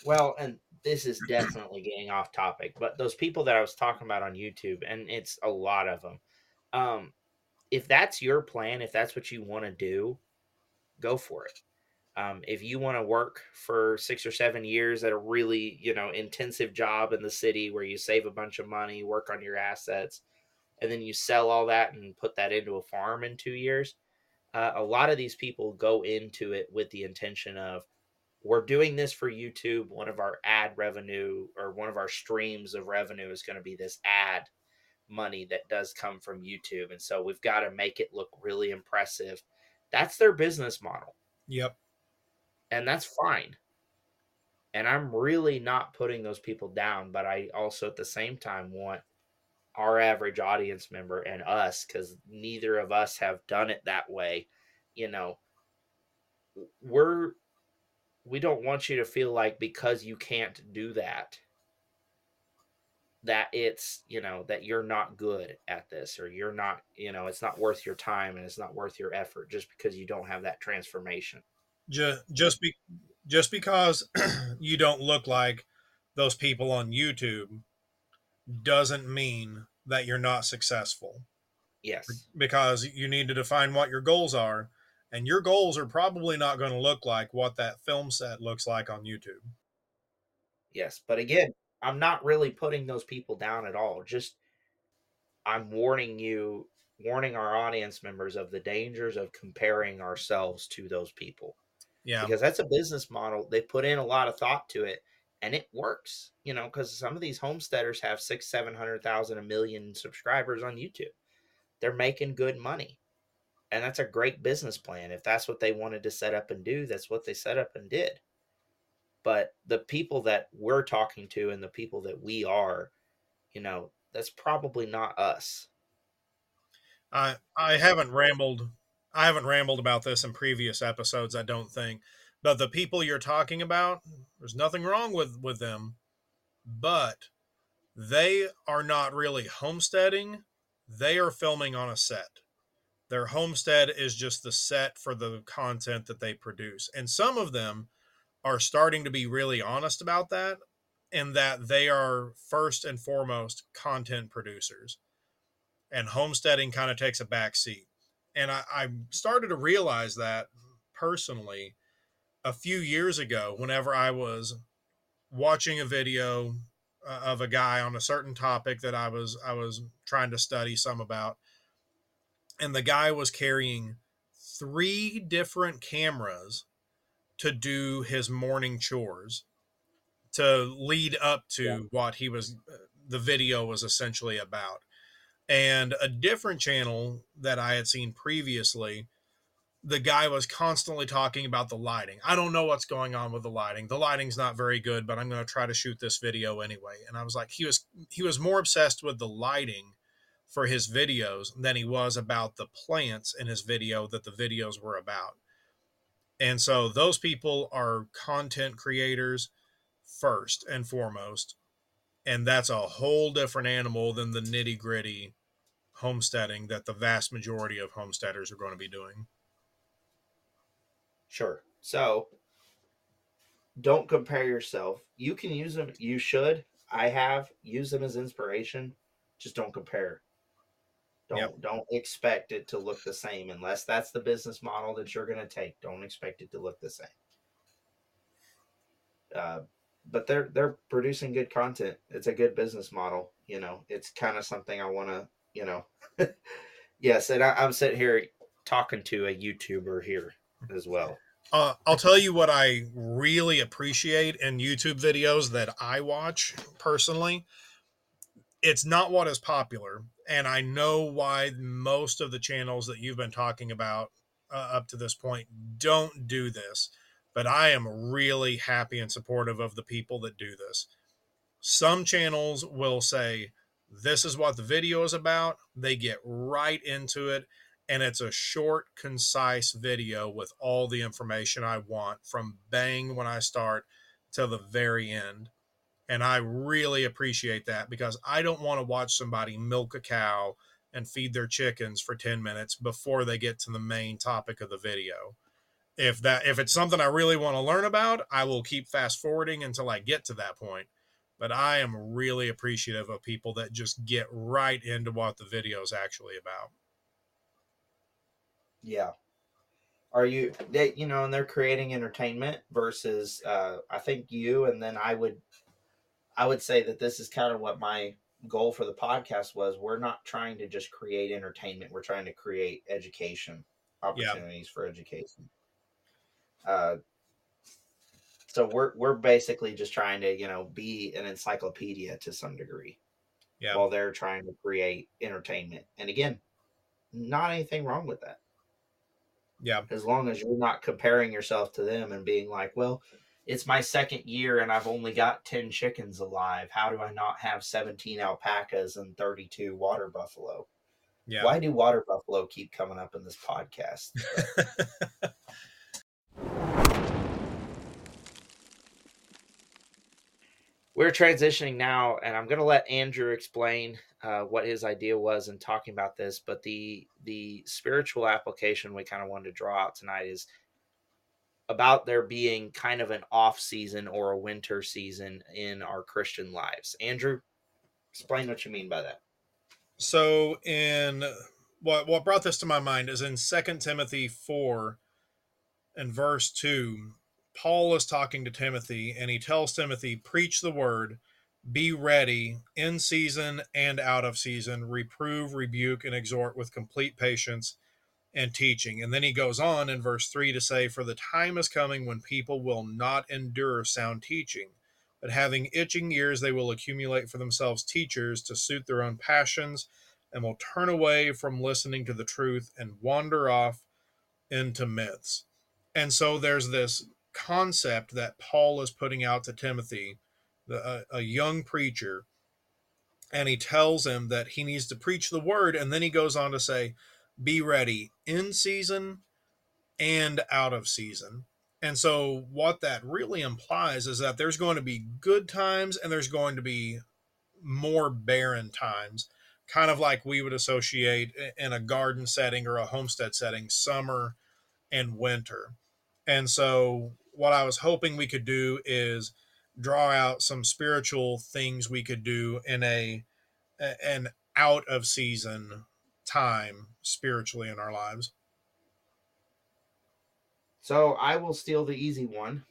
Well, and this is definitely getting off topic, but those people that I was talking about on YouTube, and it's a lot of them. Um, if that's your plan, if that's what you want to do, go for it. Um, if you want to work for six or seven years at a really, you know, intensive job in the city where you save a bunch of money, work on your assets, and then you sell all that and put that into a farm in two years, uh, a lot of these people go into it with the intention of, we're doing this for YouTube. One of our ad revenue or one of our streams of revenue is going to be this ad money that does come from YouTube. And so we've got to make it look really impressive. That's their business model. Yep and that's fine. And I'm really not putting those people down, but I also at the same time want our average audience member and us, because neither of us have done it that way, you know, we're we don't want you to feel like because you can't do that that it's you know that you're not good at this or you're not you know it's not worth your time and it's not worth your effort just because you don't have that transformation just just be just because you don't look like those people on YouTube doesn't mean that you're not successful. Yes. Because you need to define what your goals are, and your goals are probably not going to look like what that film set looks like on YouTube. Yes, but again, I'm not really putting those people down at all. Just I'm warning you, warning our audience members of the dangers of comparing ourselves to those people. Yeah. Because that's a business model. They put in a lot of thought to it and it works, you know, because some of these homesteaders have six, seven hundred thousand, a million subscribers on YouTube. They're making good money. And that's a great business plan. If that's what they wanted to set up and do, that's what they set up and did. But the people that we're talking to and the people that we are, you know, that's probably not us. I I haven't rambled I haven't rambled about this in previous episodes, I don't think. But the people you're talking about, there's nothing wrong with with them, but they are not really homesteading. They are filming on a set. Their homestead is just the set for the content that they produce. And some of them are starting to be really honest about that and that they are first and foremost content producers. And homesteading kind of takes a back seat and I, I started to realize that personally a few years ago whenever I was watching a video uh, of a guy on a certain topic that I was I was trying to study some about and the guy was carrying three different cameras to do his morning chores to lead up to yeah. what he was uh, the video was essentially about and a different channel that I had seen previously, the guy was constantly talking about the lighting. I don't know what's going on with the lighting. The lighting's not very good, but I'm going to try to shoot this video anyway. And I was like, he was he was more obsessed with the lighting for his videos than he was about the plants in his video that the videos were about. And so those people are content creators first and foremost. And that's a whole different animal than the nitty gritty homesteading that the vast majority of homesteaders are going to be doing. Sure. So don't compare yourself. You can use them. You should. I have use them as inspiration. Just don't compare. Don't Yep. don't expect it to look the same unless that's the business model that you're going to take. Don't expect it to look the same. Uh, but they're they're producing good content. It's a good business model. You know, it's kind of something I want to. You know, yes, and I, I'm sitting here talking to a YouTuber here as well. Uh, I'll tell you what I really appreciate in YouTube videos that I watch personally. It's not what is popular, and I know why most of the channels that you've been talking about uh, up to this point don't do this, but I am really happy and supportive of the people that do this. Some channels will say, This is what the video is about. They get right into it and it's a short, concise video with all the information I want from bang when I start till the very end. And I really appreciate that because I don't want to watch somebody milk a cow and feed their chickens for 10 minutes before they get to the main topic of the video. If that if it's something I really want to learn about, I will keep fast forwarding until I get to that point. But I am really appreciative of people that just get right into what the video is actually about. Yeah. Are you that you know, and they're creating entertainment versus uh I think you and then I would I would say that this is kind of what my goal for the podcast was. We're not trying to just create entertainment. We're trying to create education, opportunities for education. Uh so we're we're basically just trying to, you know, be an encyclopedia to some degree Yeah. while they're trying to create entertainment. And again, not anything wrong with that Yeah. as long as you're not comparing yourself to them and being like, well, it's my second year and I've only got 10 chickens alive. How do I not have 17 alpacas and 32 water buffalo? Yeah. Why do water buffalo keep coming up in this podcast? We're transitioning now, and I'm going to let Andrew explain uh, what his idea was in talking about this. But the the spiritual application we kind of wanted to draw out tonight is about there being kind of an off season or a winter season in our Christian lives. Andrew, explain what you mean by that. so in what what brought this to my mind is in Second Timothy 4 and verse 2, Paul is talking to Timothy and he tells Timothy, preach the word, be ready in season and out of season, reprove, rebuke, and exhort with complete patience and teaching. And then he goes on in verse 3 to say, For the time is coming when people will not endure sound teaching, but having itching ears, they will accumulate for themselves teachers to suit their own passions, and will turn away from listening to the truth and wander off into myths. And so there's this concept that Paul is putting out to Timothy, the, a, a young preacher, and he tells him that he needs to preach the word. And then he goes on to say, be ready in season and out of season. And so, what that really implies is that there's going to be good times and there's going to be more barren times, kind of like we would associate in a garden setting or a homestead setting, summer and winter. And so, what I was hoping we could do is draw out some spiritual things we could do in a an out of season time spiritually in our lives. So I will steal the easy one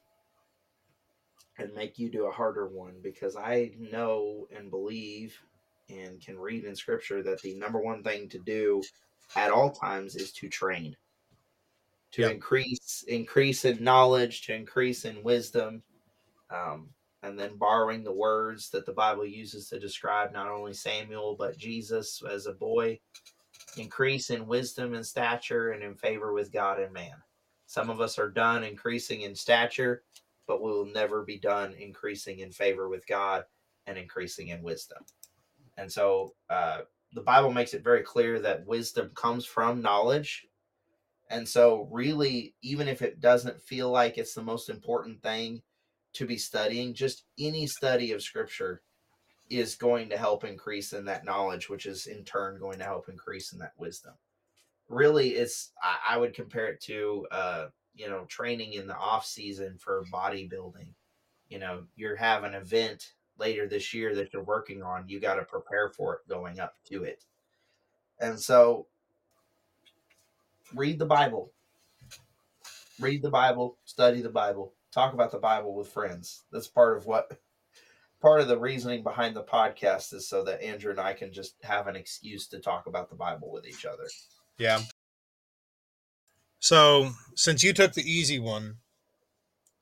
and make you do a harder one because I know and believe and can read in scripture that the number one thing to do at all times is to train to Yeah. increase increase in knowledge to increase in wisdom um, and then borrowing the words that the bible uses to describe not only samuel but jesus as a boy increase in wisdom and stature and in favor with god and man. Some of us are done increasing in stature but we will never be done increasing in favor with god and increasing in wisdom. And so uh, the bible makes it very clear that wisdom comes from knowledge. And so, really, even if it doesn't feel like it's the most important thing to be studying, just any study of scripture is going to help increase in that knowledge, which is in turn going to help increase in that wisdom. Really, it's I, I would compare it to uh, you know training in the off season for bodybuilding. You know, you have an event later this year that you're working on. You got to prepare for it going up to it, and so read the Bible. Read the Bible, study the Bible, talk about the Bible with friends. That's part of what part of the reasoning behind the podcast is so that Andrew and I can just have an excuse to talk about the Bible with each other. Yeah. So, since you took the easy one,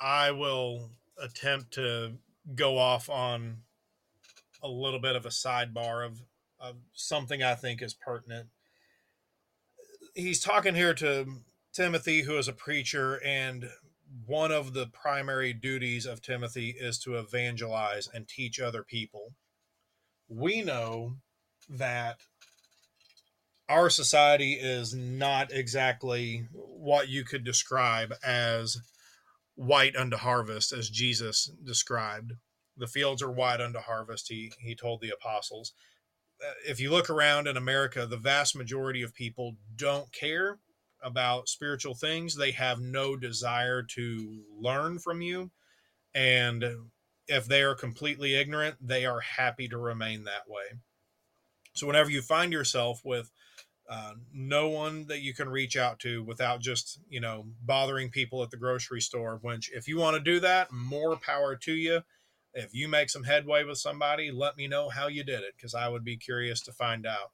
I will attempt to go off on a little bit of a sidebar of, of something I think is pertinent. He's talking here to Timothy, who is a preacher, and one of the primary duties of Timothy is to evangelize and teach other people. We know that our society is not exactly what you could describe as white unto harvest, as Jesus described. The fields are white unto harvest, he, he told the apostles. Uh, if you look around in America, the vast majority of people don't care about spiritual things. They have no desire to learn from you. And if they are completely ignorant, they are happy to remain that way. So, whenever you find yourself with uh, no one that you can reach out to without just you know bothering people at the grocery store which if you want to do that more power to you if you make some headway with somebody let me know how you did it because i would be curious to find out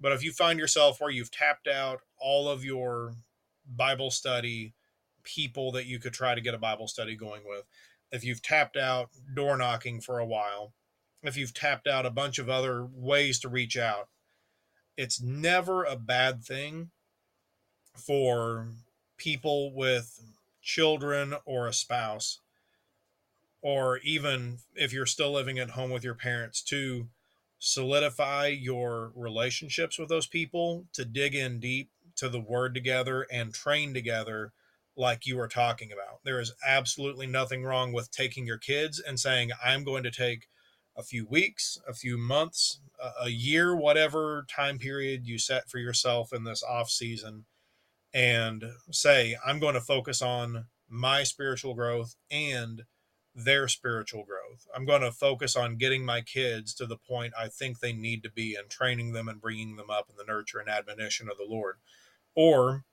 but if you find yourself where you've tapped out all of your bible study people that you could try to get a bible study going with. If you've tapped out door knocking for a while if you've tapped out a bunch of other ways to reach out it's never a bad thing for people with children or a spouse or even if you're still living at home with your parents to solidify your relationships with those people to dig in deep to the word together and train together like you were talking about there is absolutely nothing wrong with taking your kids and saying i'm going to take a few weeks, a few months, a year, whatever time period you set for yourself in this off season, and say, I'm going to focus on my spiritual growth and their spiritual growth. I'm going to focus on getting my kids to the point I think they need to be and training them and bringing them up in the nurture and admonition of the Lord. Or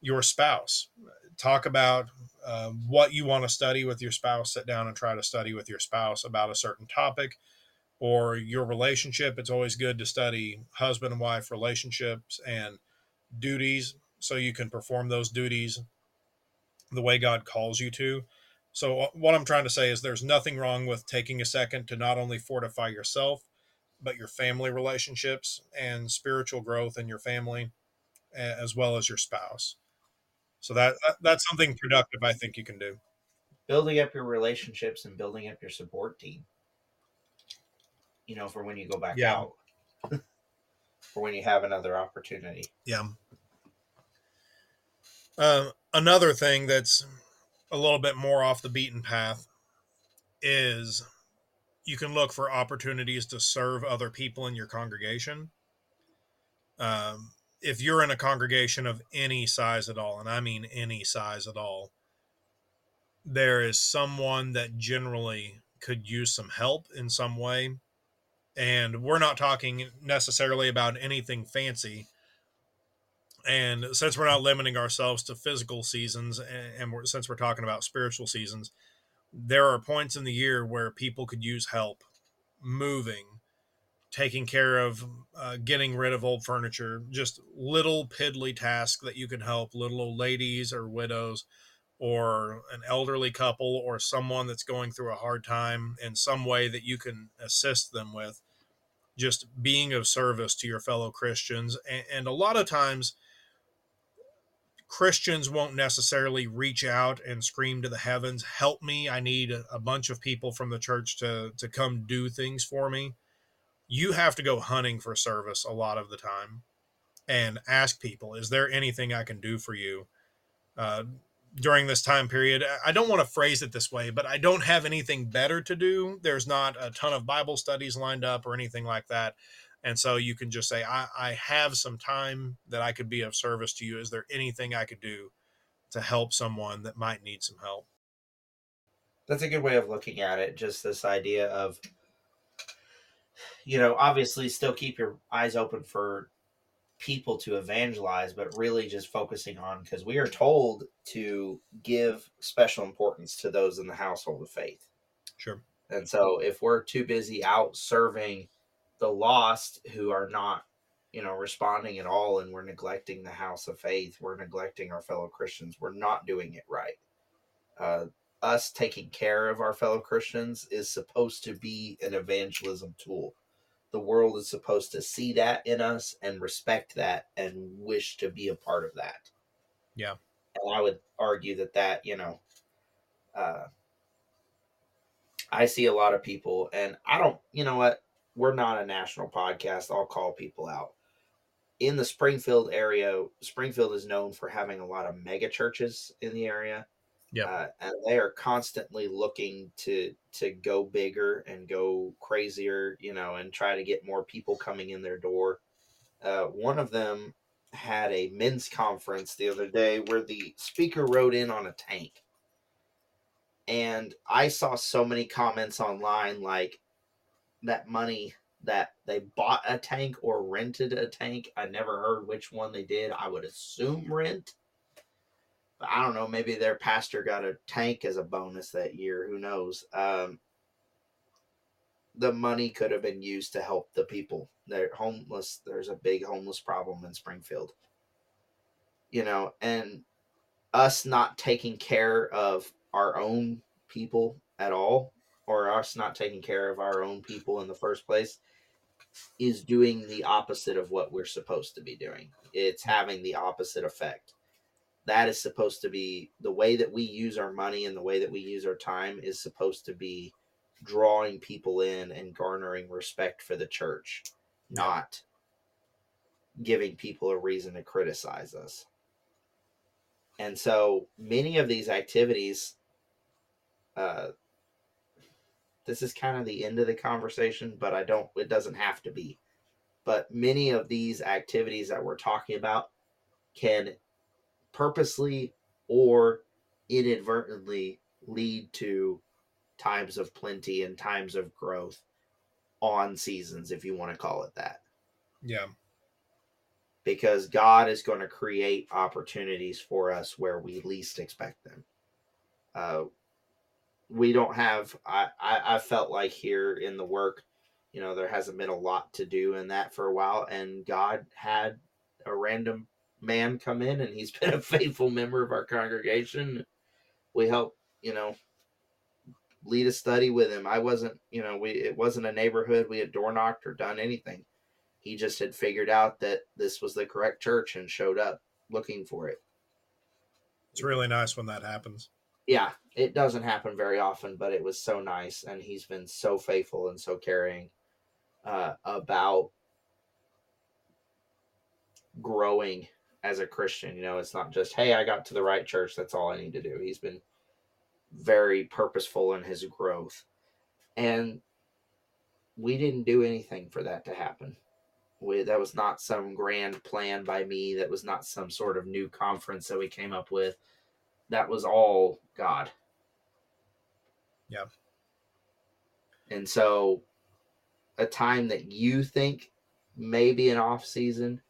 your spouse. Talk about uh, what you want to study with your spouse. Sit down and try to study with your spouse about a certain topic or your relationship. It's always good to study husband and wife relationships and duties so you can perform those duties the way God calls you to. So, uh, what I'm trying to say is there's nothing wrong with taking a second to not only fortify yourself, but your family relationships and spiritual growth in your family, as well as your spouse. So that, that that's something productive I think you can do. Building up your relationships and building up your support team you know, for when you go back yeah. out, for when you have another opportunity. Yeah. Uh, another thing that's a little bit more off the beaten path is you can look for opportunities to serve other people in your congregation. Um, if you're in a congregation of any size at all, and I mean any size at all, there is someone that generally could use some help in some way. And we're not talking necessarily about anything fancy. And since we're not limiting ourselves to physical seasons and, we're, since we're talking about spiritual seasons there are points in the year where people could use help moving taking care of uh, getting rid of old furniture just little piddly tasks that you can help little old ladies or widows or an elderly couple or someone that's going through a hard time in some way that you can assist them with just being of service to your fellow Christians. And, and a lot of times, Christians won't necessarily reach out and scream to the heavens, "Help me! I need a bunch of people from the church to to come do things for me." You have to go hunting for service a lot of the time. and ask people, is there anything I can do for you uh, during this time period? I don't want to phrase it this way, but I don't have anything better to do. There's not a ton of Bible studies lined up or anything like that. And so you can just say, I, I have some time that I could be of service to you. Is there anything I could do to help someone that might need some help? That's a good way of looking at it. Just this idea of, you know, obviously still keep your eyes open for people to evangelize, but really just focusing on because we are told to give special importance to those in the household of faith. Sure. And so if we're too busy out serving the lost who are not, you know, responding at all and we're neglecting the house of faith, we're neglecting our fellow Christians, we're not doing it right. Uh, us taking care of our fellow Christians is supposed to be an evangelism tool the world is supposed to see that in us and respect that and wish to be a part of that. Yeah. And I would argue that that, you know, uh, I see a lot of people, and I don't, you know what? We're not a national podcast. I'll call people out. In the Springfield area, Springfield is known for having a lot of mega churches in the area. Yeah. Uh, and they are constantly looking to to go bigger and go crazier, you know, and try to get more people coming in their door. Uh, one of them had a men's conference the other day where the speaker rode in on a tank. And I saw so many comments online like that money that they bought a tank or rented a tank. I never heard which one they did. I would assume rent I don't know, maybe their pastor got a tank as a bonus that year. Who knows? Um, the money could have been used to help the people. They're homeless. There's a big homeless problem in Springfield. You know, and us not taking care of our own people at all, or us not taking care of our own people in the first place, is doing the opposite of what we're supposed to be doing. It's having the opposite effect that is supposed to be the way that we use our money and the way that we use our time is supposed to be drawing people in and garnering respect for the church, not giving people a reason to criticize us. And so many of these activities, uh, this is kind of the end of the conversation, but I don't, it doesn't have to be. But many of these activities that we're talking about can purposely or inadvertently lead to times of plenty and times of growth on seasons, if you want to call it that. Yeah. Because God is going to create opportunities for us where we least expect them. Uh, we don't have, I, I, I felt like here in the work, you know, there hasn't been a lot to do in that for a while. And God had a random man come in and he's been a faithful member of our congregation. We help, you know, lead a study with him. I wasn't, you know, we it wasn't a neighborhood we had door knocked or done anything. He just had figured out that this was the correct church and showed up looking for it. It's really nice when that happens. Yeah, it doesn't happen very often, but it was so nice and he's been so faithful and so caring uh, about growing as a Christian. You know, it's not just, hey, I got to the right church. That's all I need to do. He's been very purposeful in his growth. And we didn't do anything for that to happen. We, that was not some grand plan by me. That was not some sort of new conference that we came up with. That was all God. Yeah. And so, a time that you think may be an off season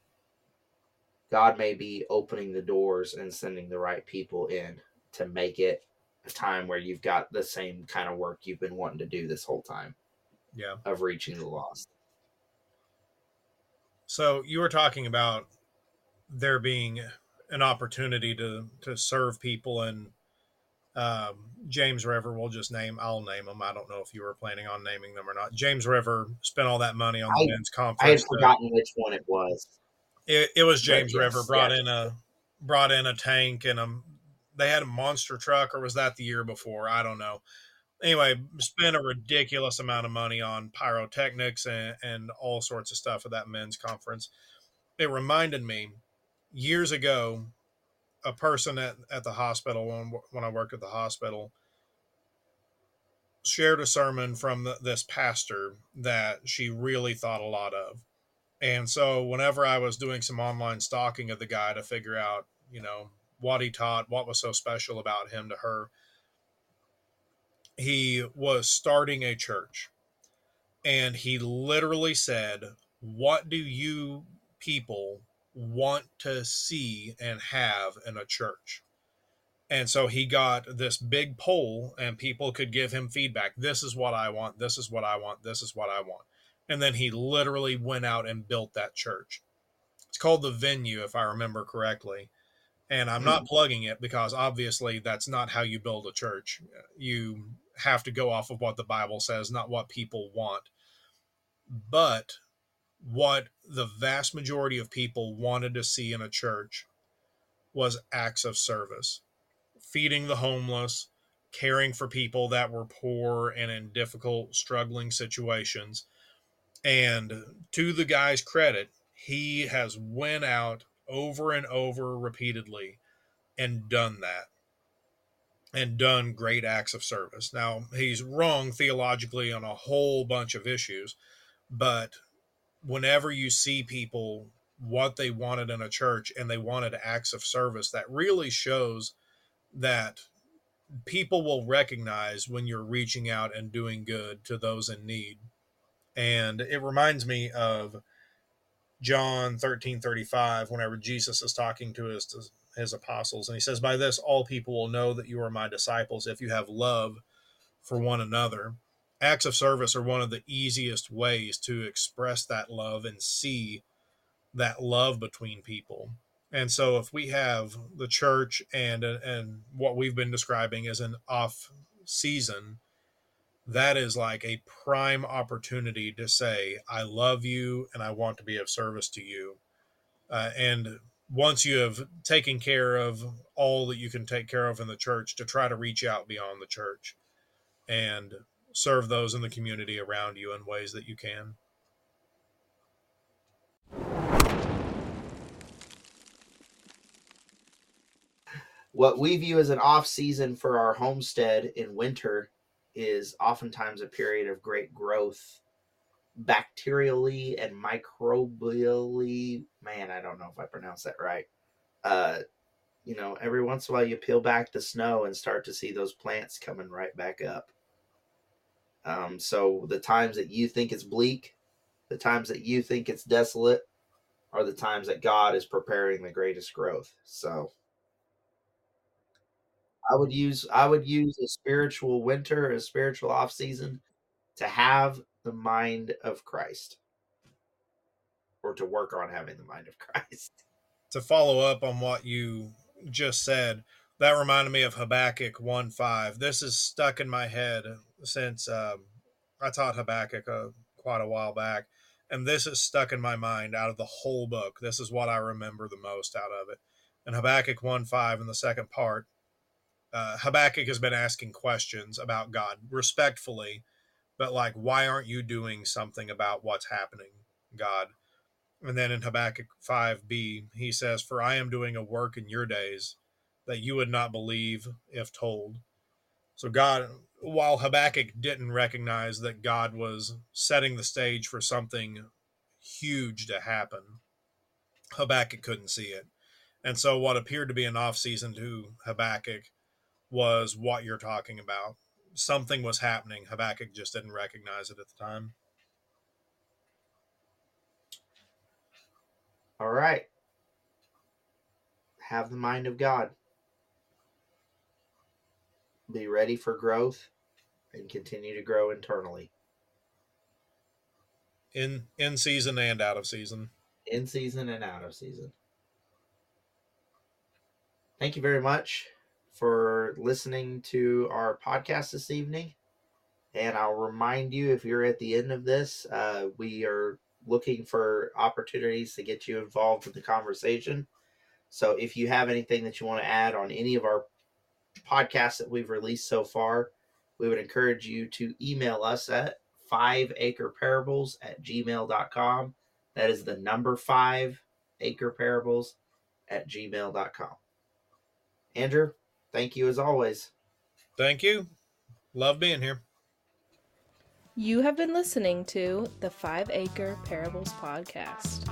God may be opening the doors and sending the right people in to make it a time where you've got the same kind of work you've been wanting to do this whole time. Yeah. Of reaching the lost. So you were talking about there being an opportunity to to serve people and um, James River, we'll just name, I'll name them. I don't know if you were planning on naming them or not. James River spent all that money on the I, men's conference. I had forgotten which one it was. It, it was James yes, River brought in a brought in a tank and a they had a monster truck or was that the year before? I don't know. Anyway, spent a ridiculous amount of money on pyrotechnics and, and all sorts of stuff at that men's conference. it reminded me years ago, a person at, at the hospital when, when I worked at the hospital shared a sermon from the, this pastor that she really thought a lot of. And so whenever I was doing some online stalking of the guy to figure out, you know, what he taught, what was so special about him to her, he was starting a church. And he literally said, What do you people want to see and have in a church? And so he got this big poll, and people could give him feedback. This is what I want. This is what I want. This is what I want. And then he literally went out and built that church. It's called the venue, if I remember correctly. And I'm not hmm. plugging it because obviously that's not how you build a church. You have to go off of what the Bible says, not what people want. But what the vast majority of people wanted to see in a church was acts of service feeding the homeless, caring for people that were poor and in difficult, struggling situations. And to the guy's credit, he has went out over and over repeatedly and done that and done great acts of service. Now, he's wrong theologically on a whole bunch of issues, but whenever you see people what they wanted in a church and they wanted acts of service, that really shows that people will recognize when you're reaching out and doing good to those in need. And it reminds me of John 13 35, whenever Jesus is talking to his, his apostles, and he says, By this all people will know that you are my disciples if you have love for one another. Acts of service are one of the easiest ways to express that love and see that love between people. And so if we have the church and and what we've been describing as an off season, that is like a prime opportunity to say I love you and I want to be of service to you. Uh, and once you have taken care of all that you can take care of in the church, to try to reach out beyond the church and serve those in the community around you in ways that you can. what we view as an off season for our homestead in winter is oftentimes a period of great growth bacterially and microbially. Man i don't know if i pronounced that right. Uh you know every once in a while you peel back the snow and start to see those plants coming right back up. Um so the times that you think it's bleak the times that you think it's desolate are the times that god is preparing the greatest growth. So I would use I would use a spiritual winter, a spiritual off season to have the mind of Christ. Or to work on having the mind of Christ. To follow up on what you just said, that reminded me of Habakkuk 1 5. This is stuck in my head since um, I taught Habakkuk uh, quite a while back. And this is stuck in my mind out of the whole book. This is what I remember the most out of it. And Habakkuk 1 5 in the second part, uh, Habakkuk has been asking questions about God respectfully, but like, why aren't you doing something about what's happening, God? And then in Habakkuk 5b, he says, For I am doing a work in your days that you would not believe if told. So, God, while Habakkuk didn't recognize that God was setting the stage for something huge to happen, Habakkuk couldn't see it. And so, what appeared to be an off season to Habakkuk was what you're talking about. Something was happening. Habakkuk just didn't recognize it at the time. All right. Have the mind of God. Be ready for growth and continue to grow internally. In in season and out of season. In season and out of season. Thank you very much for listening to our podcast this evening. And I'll remind you if you're at the end of this, uh, we are looking for opportunities to get you involved in the conversation. So if you have anything that you want to add on any of our podcasts that we've released so far, we would encourage you to email us at five acre parables at gmail.com. That is the number five, acreparables at gmail.com. Andrew, thank you as always. Thank you. Love being here. You have been listening to the Five Acre Parables Podcast.